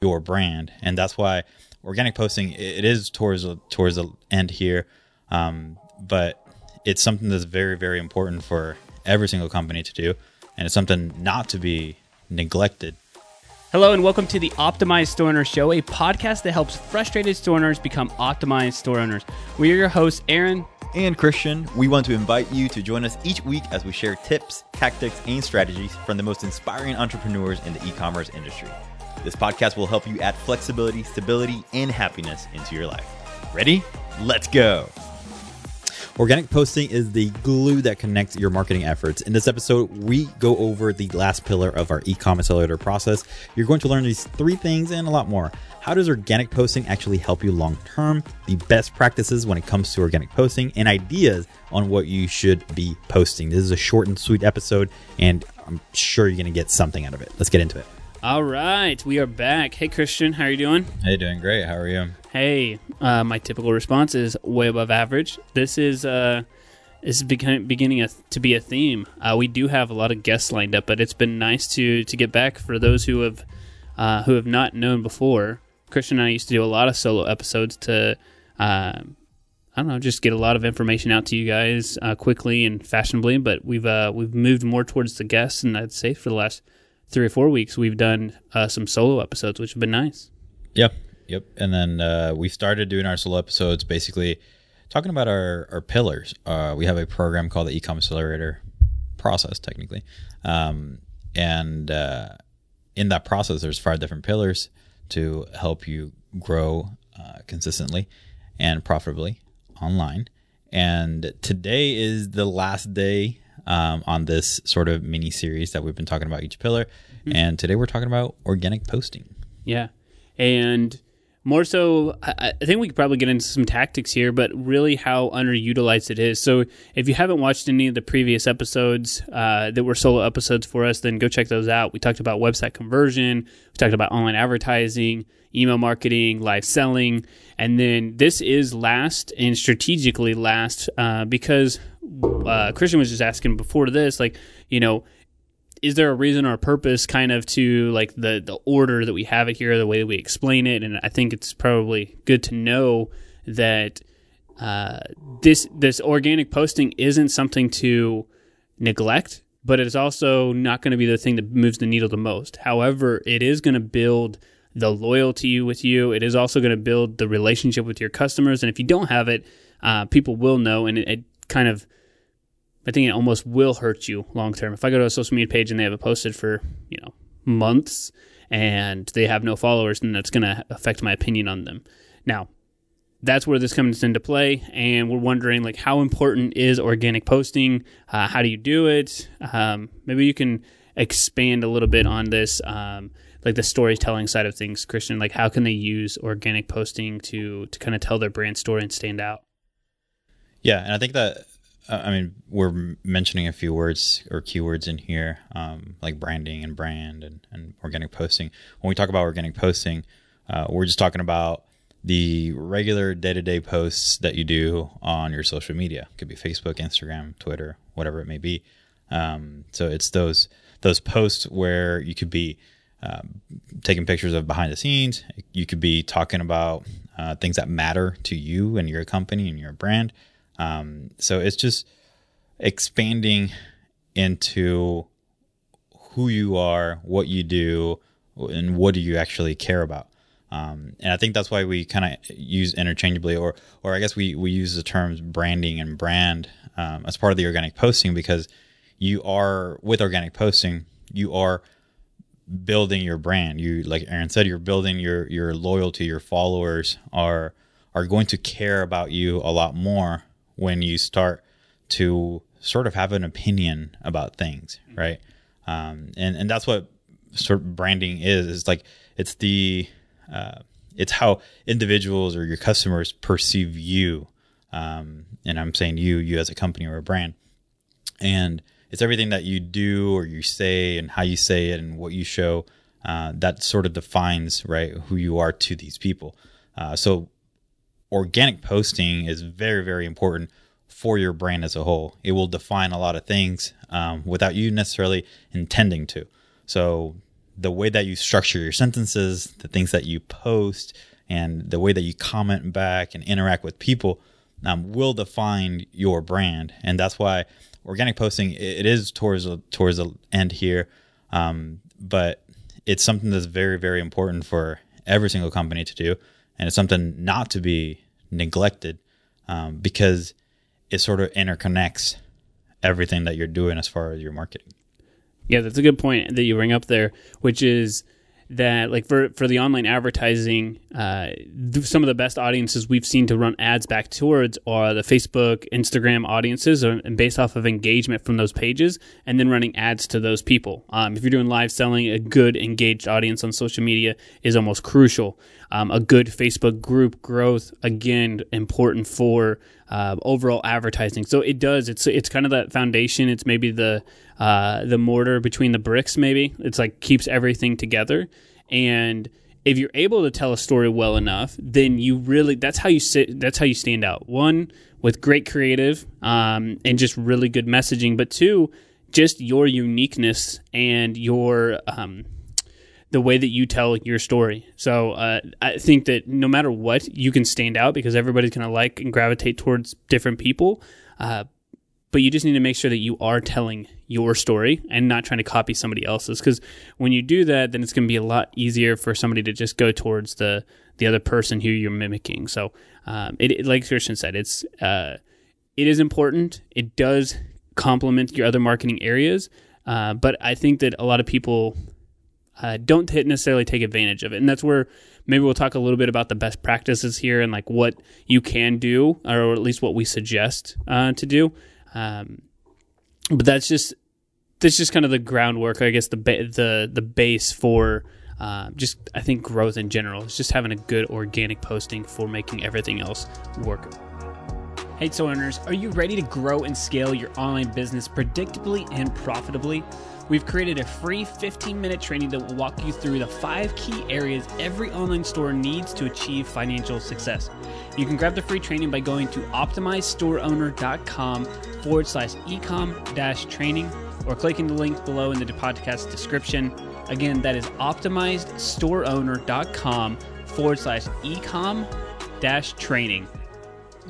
your brand, and that's why organic posting it is towards towards the end here, um, but it's something that's very very important for every single company to do, and it's something not to be neglected. Hello and welcome to the Optimized Store Owner Show, a podcast that helps frustrated store owners become optimized store owners. We are your hosts, Aaron and Christian. We want to invite you to join us each week as we share tips, tactics, and strategies from the most inspiring entrepreneurs in the e commerce industry. This podcast will help you add flexibility, stability, and happiness into your life. Ready? Let's go. Organic posting is the glue that connects your marketing efforts. In this episode, we go over the last pillar of our e commerce accelerator process. You're going to learn these three things and a lot more. How does organic posting actually help you long term? The best practices when it comes to organic posting and ideas on what you should be posting. This is a short and sweet episode, and I'm sure you're going to get something out of it. Let's get into it. All right, we are back. Hey, Christian, how are you doing? Hey, doing great. How are you? Hey, uh, my typical response is way above average. This is uh, this is beginning a, to be a theme. Uh, we do have a lot of guests lined up, but it's been nice to to get back for those who have uh, who have not known before. Christian and I used to do a lot of solo episodes to. Uh, I don't know, just get a lot of information out to you guys uh, quickly and fashionably. But we've uh, we've moved more towards the guests, and I'd say for the last three or four weeks, we've done uh, some solo episodes, which have been nice. Yep, yep. And then uh, we started doing our solo episodes, basically talking about our our pillars. Uh, we have a program called the Ecom Accelerator process, technically, um, and uh, in that process, there's five different pillars to help you grow uh, consistently and profitably online. And today is the last day um, on this sort of mini series that we've been talking about each pillar. Mm-hmm. And today we're talking about organic posting. Yeah. And more so, I, I think we could probably get into some tactics here, but really how underutilized it is. So if you haven't watched any of the previous episodes uh, that were solo episodes for us, then go check those out. We talked about website conversion, we talked about online advertising, email marketing, live selling. And then this is last and strategically last uh, because uh, Christian was just asking before this, like, you know, is there a reason or a purpose kind of to like the the order that we have it here, the way that we explain it? And I think it's probably good to know that uh, this this organic posting isn't something to neglect, but it is also not going to be the thing that moves the needle the most. However, it is going to build the loyalty with you. It is also going to build the relationship with your customers. And if you don't have it, uh, people will know, and it, it kind of I think it almost will hurt you long term. If I go to a social media page and they have it posted for, you know, months and they have no followers, then that's going to affect my opinion on them. Now, that's where this comes into play and we're wondering like how important is organic posting uh, how do you do it um, maybe you can expand a little bit on this um, like the storytelling side of things christian like how can they use organic posting to to kind of tell their brand story and stand out yeah and i think that I mean, we're mentioning a few words or keywords in here, um, like branding and brand and, and, organic posting. When we talk about organic posting, uh, we're just talking about the regular day to day posts that you do on your social media. It could be Facebook, Instagram, Twitter, whatever it may be. Um, so it's those those posts where you could be um, taking pictures of behind the scenes. You could be talking about uh, things that matter to you and your company and your brand. Um, so it's just expanding into who you are, what you do, and what do you actually care about. Um, and I think that's why we kind of use interchangeably, or or I guess we we use the terms branding and brand um, as part of the organic posting because you are with organic posting, you are building your brand. You like Aaron said, you're building your your loyalty. Your followers are are going to care about you a lot more when you start to sort of have an opinion about things, right? Um, and and that's what sort of branding is. It's like it's the uh, it's how individuals or your customers perceive you. Um, and I'm saying you, you as a company or a brand, and it's everything that you do or you say and how you say it and what you show uh, that sort of defines right who you are to these people. Uh, so organic posting is very, very important for your brand as a whole. It will define a lot of things um, without you necessarily intending to. So the way that you structure your sentences, the things that you post, and the way that you comment back and interact with people um, will define your brand. And that's why organic posting it is towards a, towards the end here, um, but it's something that's very very important for every single company to do, and it's something not to be neglected um, because it sort of interconnects everything that you're doing as far as your marketing. Yeah, that's a good point that you bring up there, which is that like for for the online advertising, uh, th- some of the best audiences we've seen to run ads back towards are the Facebook, Instagram audiences, or, and based off of engagement from those pages, and then running ads to those people. Um, if you're doing live selling, a good engaged audience on social media is almost crucial. Um, a good Facebook group growth again important for uh, overall advertising. So it does. It's it's kind of that foundation. It's maybe the uh, the mortar between the bricks. Maybe it's like keeps everything together. And if you're able to tell a story well enough, then you really that's how you sit. That's how you stand out. One with great creative um, and just really good messaging, but two, just your uniqueness and your um, the way that you tell your story. So uh, I think that no matter what, you can stand out because everybody's going to like and gravitate towards different people. Uh, but you just need to make sure that you are telling your story and not trying to copy somebody else's. Because when you do that, then it's going to be a lot easier for somebody to just go towards the the other person who you're mimicking. So, um, it, it, like Christian said, it's uh, it is important. It does complement your other marketing areas, uh, but I think that a lot of people uh, don't necessarily take advantage of it. And that's where maybe we'll talk a little bit about the best practices here and like what you can do, or at least what we suggest uh, to do. Um, but that's just that's just kind of the groundwork, I guess the ba- the the base for uh, just I think growth in general. It's just having a good organic posting for making everything else work. Hey, so owners, are you ready to grow and scale your online business predictably and profitably? We've created a free 15 minute training that will walk you through the five key areas every online store needs to achieve financial success. You can grab the free training by going to optimizestoreowner.com forward slash ecom dash training or clicking the link below in the podcast description. Again, that is optimizestoreowner.com forward slash ecom dash training.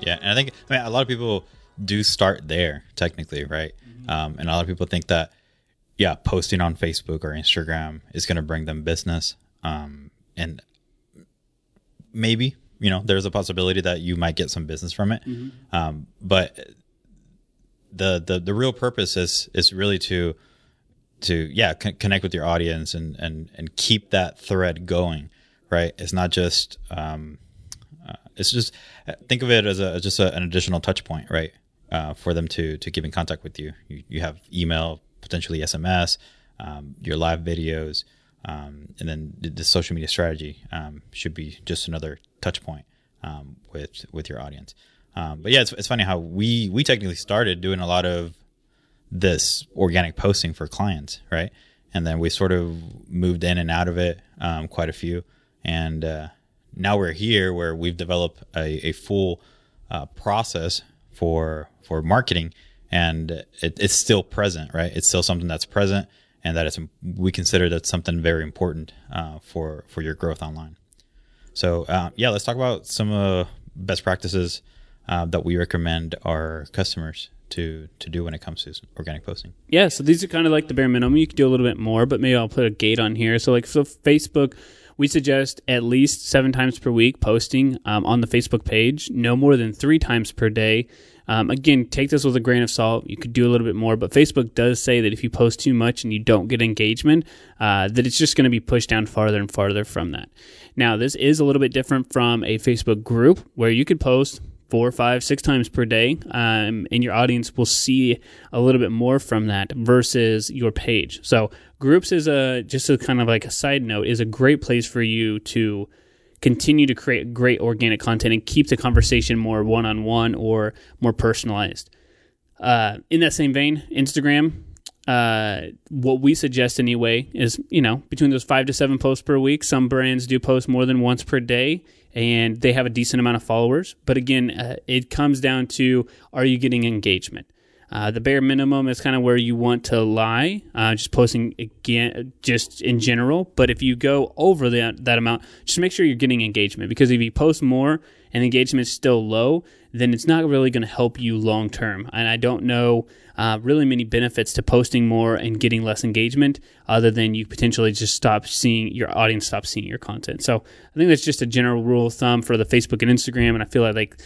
Yeah, and I think I mean, a lot of people do start there technically, right? Mm-hmm. Um, and a lot of people think that yeah, posting on Facebook or Instagram is going to bring them business. Um, and maybe, you know, there's a possibility that you might get some business from it. Mm-hmm. Um, but the, the, the real purpose is, is really to, to, yeah, con- connect with your audience and, and, and keep that thread going, right? It's not just, um, uh, it's just, think of it as a, just a, an additional touch point, right? Uh, for them to, to keep in contact with you. You, you have email, potentially SMS, um, your live videos, um, and then the, the, social media strategy um, should be just another touch point um, with with your audience. Um, but yeah, it's, it's funny how we we technically started doing a lot of this organic posting for clients, right? And then we sort of moved in and out of it quite a few, and uh, now we're here where we've developed a, a full uh, process for for marketing and it, it's still present, right? It's still something that's present, and that it's we consider that something very important uh, for for your growth online. So uh, yeah, let's talk about some uh, best practices uh, that we recommend our customers to to do when it comes to organic posting. Yeah, so these are kind of like the bare minimum. You could do a little bit more, but maybe I'll put a gate on here. So like so Facebook we suggest at least seven times per week posting um, on the Facebook page, no more than three times per day. Um, again, take this with a grain of salt. You could do a little bit more, but Facebook does say that if you post too much and you don't get engagement, uh, that it's just going to be pushed down farther and farther from that. Now, this is a little bit different from a Facebook group where you could post four, five, six times per day, um, and your audience will see a little bit more from that versus your page. So, groups is a just a kind of like a side note is a great place for you to continue to create great organic content and keep the conversation more one on one or more personalized. Uh, in that same vein, Instagram, uh, what we suggest anyway is, you know, between those five to seven posts per week. Some brands do post more than once per day and they have a decent amount of followers. But again, uh, it comes down to are you getting engagement? Uh, the bare minimum is kind of where you want to lie, uh, just posting again, just in general. But if you go over that, that amount, just make sure you're getting engagement because if you post more and engagement is still low, then it's not really going to help you long term. And I don't know uh, really many benefits to posting more and getting less engagement other than you potentially just stop seeing your audience stop seeing your content. So I think that's just a general rule of thumb for the Facebook and Instagram. And I feel like, like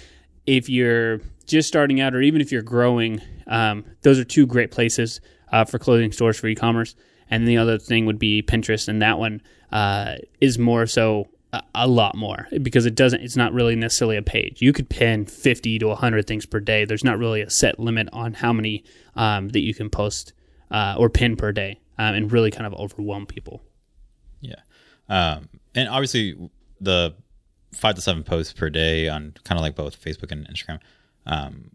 if you're just starting out or even if you're growing, um, those are two great places uh, for clothing stores for e-commerce. And the other thing would be Pinterest, and that one uh, is more so a lot more because it doesn't it's not really necessarily a page. You could pin 50 to 100 things per day. There's not really a set limit on how many um, that you can post uh, or pin per day um, and really kind of overwhelm people. Yeah. Um, and obviously the five to seven posts per day on kind of like both facebook and instagram. Um,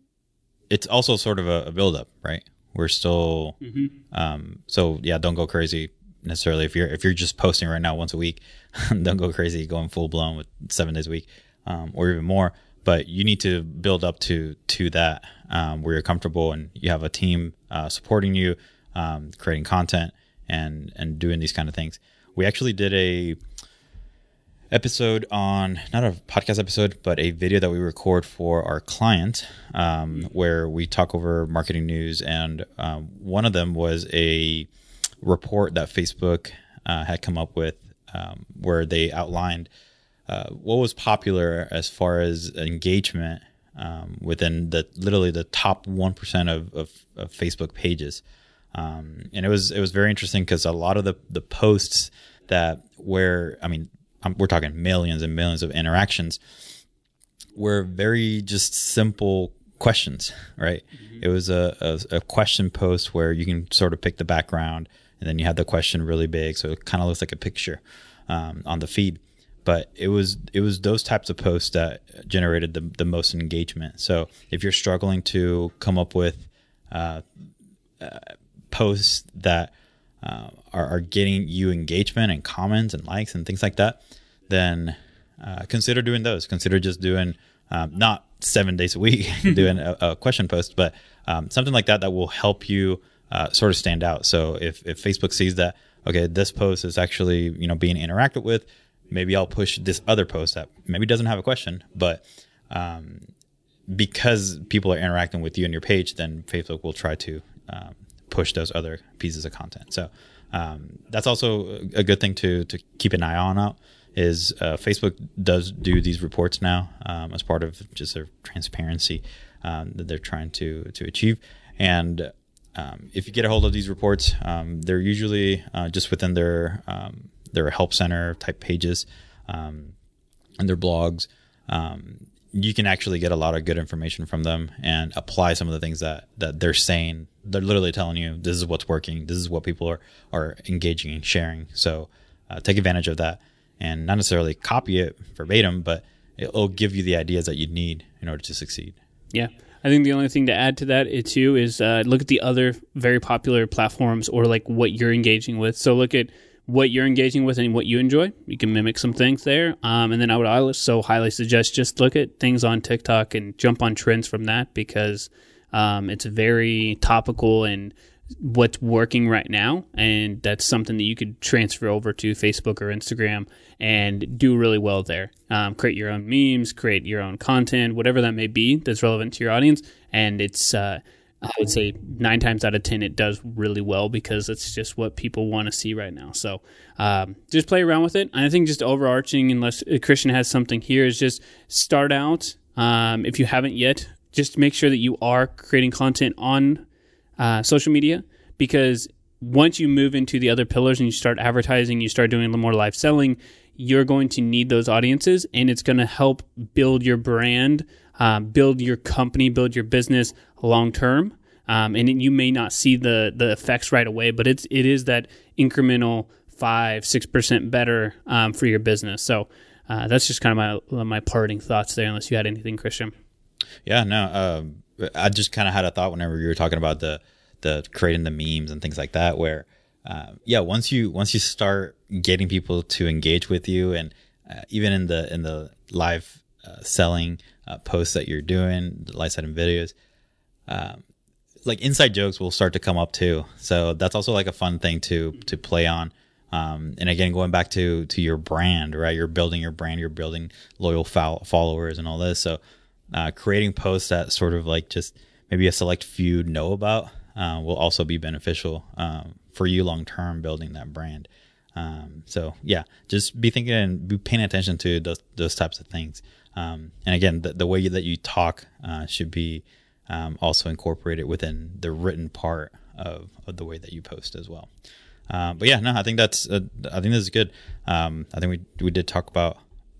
it's also sort of a, a build up right? We're still mm-hmm. Um, so yeah don't go crazy necessarily. If you're if you're just posting right now once a week don't go crazy going full blown with seven days a week um, or even more. But you need to build up to to that um, where you're comfortable and you have a team uh, supporting you um, creating content and and doing these kind of things. We actually did a episode on not a podcast episode but a video that we record for our client um, where we talk over marketing news. And um, one of them was a report that Facebook uh, had come up with, um, where they outlined uh, what was popular as far as engagement um, within the literally the top one percent of, of, of, Facebook pages, um, and it was it was very interesting because a lot of the the posts that where I mean we're talking millions and millions of interactions were very just simple questions, right? Mm-hmm. It was a, a, a question post where you can sort of pick the background and then you have the question really big, so it kind of looks like a picture um, on the feed. But it was it was those types of posts that generated the the most engagement. So if you're struggling to come up with uh, uh, posts that uh, are, are, getting you engagement and comments and likes and things like that, then uh, consider doing those. Consider just doing um, not seven days a week doing a, a, question post, but um, something like that that will help you uh, sort of stand out. So if, if Facebook sees that, okay, this post is actually, you know, being interacted with, maybe I'll push this other post that maybe doesn't have a question, but, um, because people are interacting with you and your page, then Facebook will try to, um, push those other pieces of content. So, um, that's also a good thing to, to keep an eye on out is, uh, Facebook does do these reports now, um, as part of just their transparency, um, that they're trying to, to achieve. And, um, if you get a hold of these reports, um, they're usually uh, just within their um, their help center type pages and their blogs. Um, you can actually get a lot of good information from them and apply some of the things that that they're saying. They're literally telling you this is what's working. This is what people are are engaging and sharing. So uh, take advantage of that and not necessarily copy it verbatim, but it'll give you the ideas that you need in order to succeed. Yeah. I think the only thing to add to that too is uh, look at the other very popular platforms or like what you're engaging with. So look at what you're engaging with and what you enjoy. You can mimic some things there. Um, and then I would also highly suggest just look at things on TikTok and jump on trends from that because um, it's very topical and what's working right now. And that's something that you could transfer over to Facebook or Instagram and do really well there. Um, create your own memes, create your own content, whatever that may be that's relevant to your audience. And it's, uh, I would say nine times out of 10, it does really well because it's just what people want to see right now. So um, just play around with it. And I think just overarching, unless Christian has something here, is just start out. Um, if you haven't yet, just make sure that you are creating content on uh, social media because once you move into the other pillars and you start advertising, you start doing a little more live selling, you're going to need those audiences and it's going to help build your brand, uh, build your company, build your business long term. Um, and you may not see the the effects right away, but it's it is that incremental five six percent better um, for your business. So uh, that's just kind of my my parting thoughts there. Unless you had anything, Christian. Yeah, no. Uh, I just kind of had a thought whenever you were talking about the the creating the memes and things like that, where uh, yeah, once you once you start getting people to engage with you, and uh, even in the in the live uh, selling uh, posts that you're doing, the live setting videos, um, like inside jokes will start to come up too. So that's also like a fun thing to to play on. Um, and again, going back to to your brand, right? You're building your brand, you're building loyal fo- followers and all this. So uh, creating posts that sort of like just maybe a select few know about uh, will also be beneficial um, for you long term building that brand. Um, so yeah, just be thinking and be paying attention to those, those types of things. Um, and again, the, the, way that you talk uh, should be um, also it within the written part of, of the way that you post as well. Uh, but yeah, no, I think that's uh, I think this is good. Um, I think we we did talk about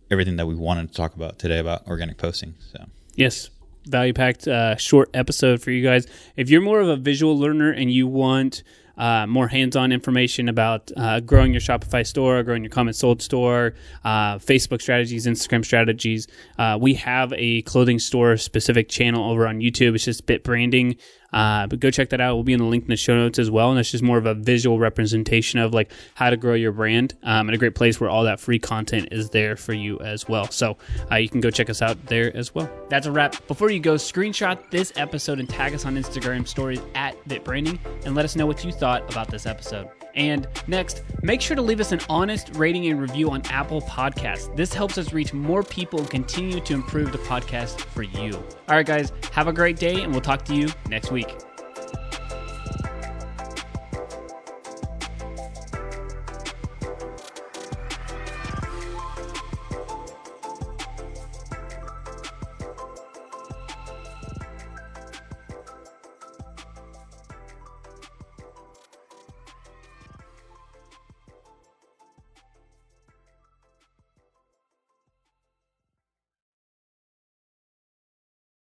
everything that we wanted to talk about today about organic posting. So yes, value packed uh, short episode for you guys. If you're more of a visual learner and you want uh, more hands-on information about uh, growing your Shopify store, growing your CommentSold store, uh, Facebook strategies, Instagram strategies. Uh, we have a clothing store specific channel over on YouTube. It's just Bit Branding. Uh, but go check that out. We'll be in the link in the show notes as well. And that's just more of a visual representation of like how to grow your brand um, and a great place where all that free content is there for you as well. So uh, you can go check us out there as well. That's a wrap. Before you go, screenshot this episode and tag us on Instagram stories at BitBranding and let us know what you thought about this episode. And next, make sure to leave us an honest rating and review on Apple Podcasts. This helps us reach more people and continue to improve the podcast for you. All right, guys, have a great day, and we'll talk to you next week.